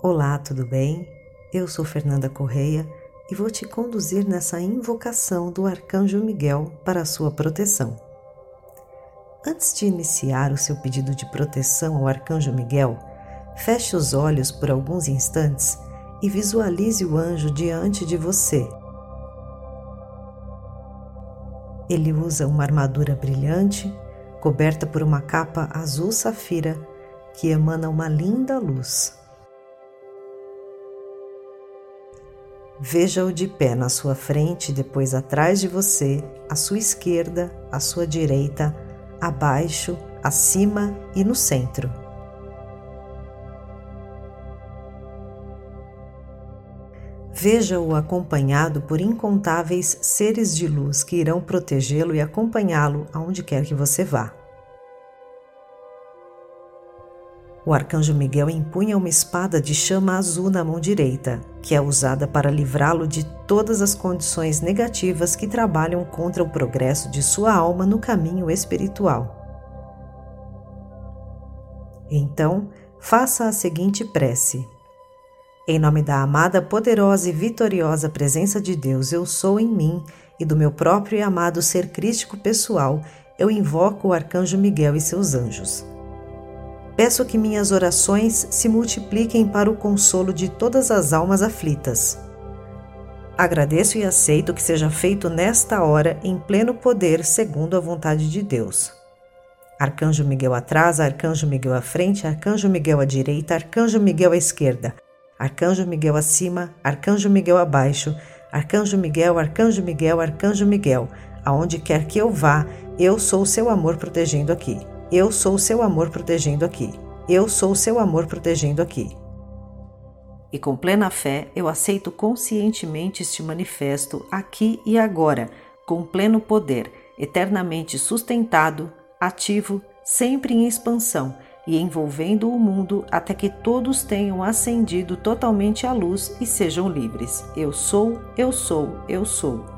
Olá, tudo bem? Eu sou Fernanda Correia e vou te conduzir nessa invocação do Arcanjo Miguel para a sua proteção. Antes de iniciar o seu pedido de proteção ao Arcanjo Miguel, feche os olhos por alguns instantes e visualize o anjo diante de você. Ele usa uma armadura brilhante, coberta por uma capa azul safira que emana uma linda luz. Veja-o de pé na sua frente, depois atrás de você, à sua esquerda, à sua direita, abaixo, acima e no centro. Veja-o acompanhado por incontáveis seres de luz que irão protegê-lo e acompanhá-lo aonde quer que você vá. O arcanjo Miguel empunha uma espada de chama azul na mão direita, que é usada para livrá-lo de todas as condições negativas que trabalham contra o progresso de sua alma no caminho espiritual. Então, faça a seguinte prece. Em nome da amada, poderosa e vitoriosa presença de Deus, eu sou em mim e do meu próprio e amado ser crístico pessoal, eu invoco o arcanjo Miguel e seus anjos. Peço que minhas orações se multipliquem para o consolo de todas as almas aflitas. Agradeço e aceito que seja feito nesta hora em pleno poder, segundo a vontade de Deus. Arcanjo Miguel atrás, Arcanjo Miguel à frente, Arcanjo Miguel à direita, Arcanjo Miguel à esquerda, Arcanjo Miguel acima, Arcanjo Miguel abaixo, Arcanjo Miguel, Arcanjo Miguel, Arcanjo Miguel, aonde quer que eu vá, eu sou o seu amor protegendo aqui. Eu sou o seu amor protegendo aqui. Eu sou o seu amor protegendo aqui. E com plena fé, eu aceito conscientemente este manifesto aqui e agora, com pleno poder, eternamente sustentado, ativo, sempre em expansão e envolvendo o mundo até que todos tenham ascendido totalmente à luz e sejam livres. Eu sou, eu sou, eu sou.